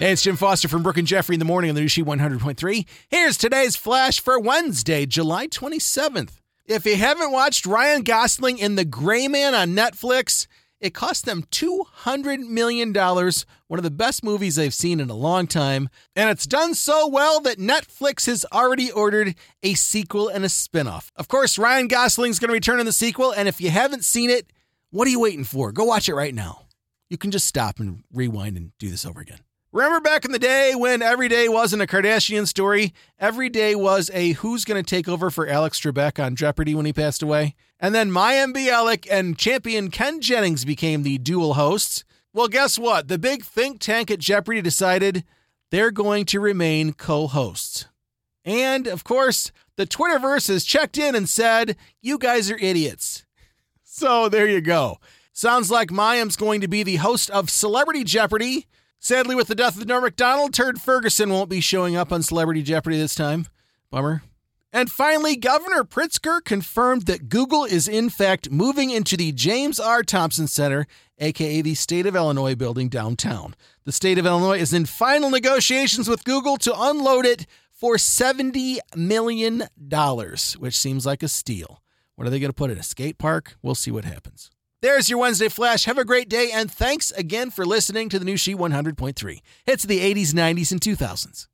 Hey, it's Jim Foster from Brooke and Jeffrey in the morning on the new She 100.3. Here's today's flash for Wednesday, July 27th. If you haven't watched Ryan Gosling in The Gray Man on Netflix, it cost them $200 million, One of the best movies I've seen in a long time. And it's done so well that Netflix has already ordered a sequel and a spinoff. Of course, Ryan Gosling's going to return in the sequel, and if you haven't seen it, what are you waiting for? Go watch it right now. You can just stop and rewind and do this over again. Remember back in the day when every day wasn't a Kardashian story? Every day was a who's going to take over for Alex Trebek on Jeopardy when he passed away? And then Mayim Bialik and champion Ken Jennings became the dual hosts. Well, guess what? The big think tank at Jeopardy decided they're going to remain co hosts. And of course, the Twitterverse has checked in and said, you guys are idiots. So there you go. Sounds like Mayim's going to be the host of Celebrity Jeopardy. Sadly, with the death of Norm Macdonald, Turd Ferguson won't be showing up on Celebrity Jeopardy this time. Bummer. And finally, Governor Pritzker confirmed that Google is in fact moving into the James R. Thompson Center, aka the State of Illinois building downtown. The state of Illinois is in final negotiations with Google to unload it for $70 million, which seems like a steal. What are they going to put in a skate park? We'll see what happens. There's your Wednesday Flash. Have a great day, and thanks again for listening to the new She 100.3. Hits of the 80s, 90s, and 2000s.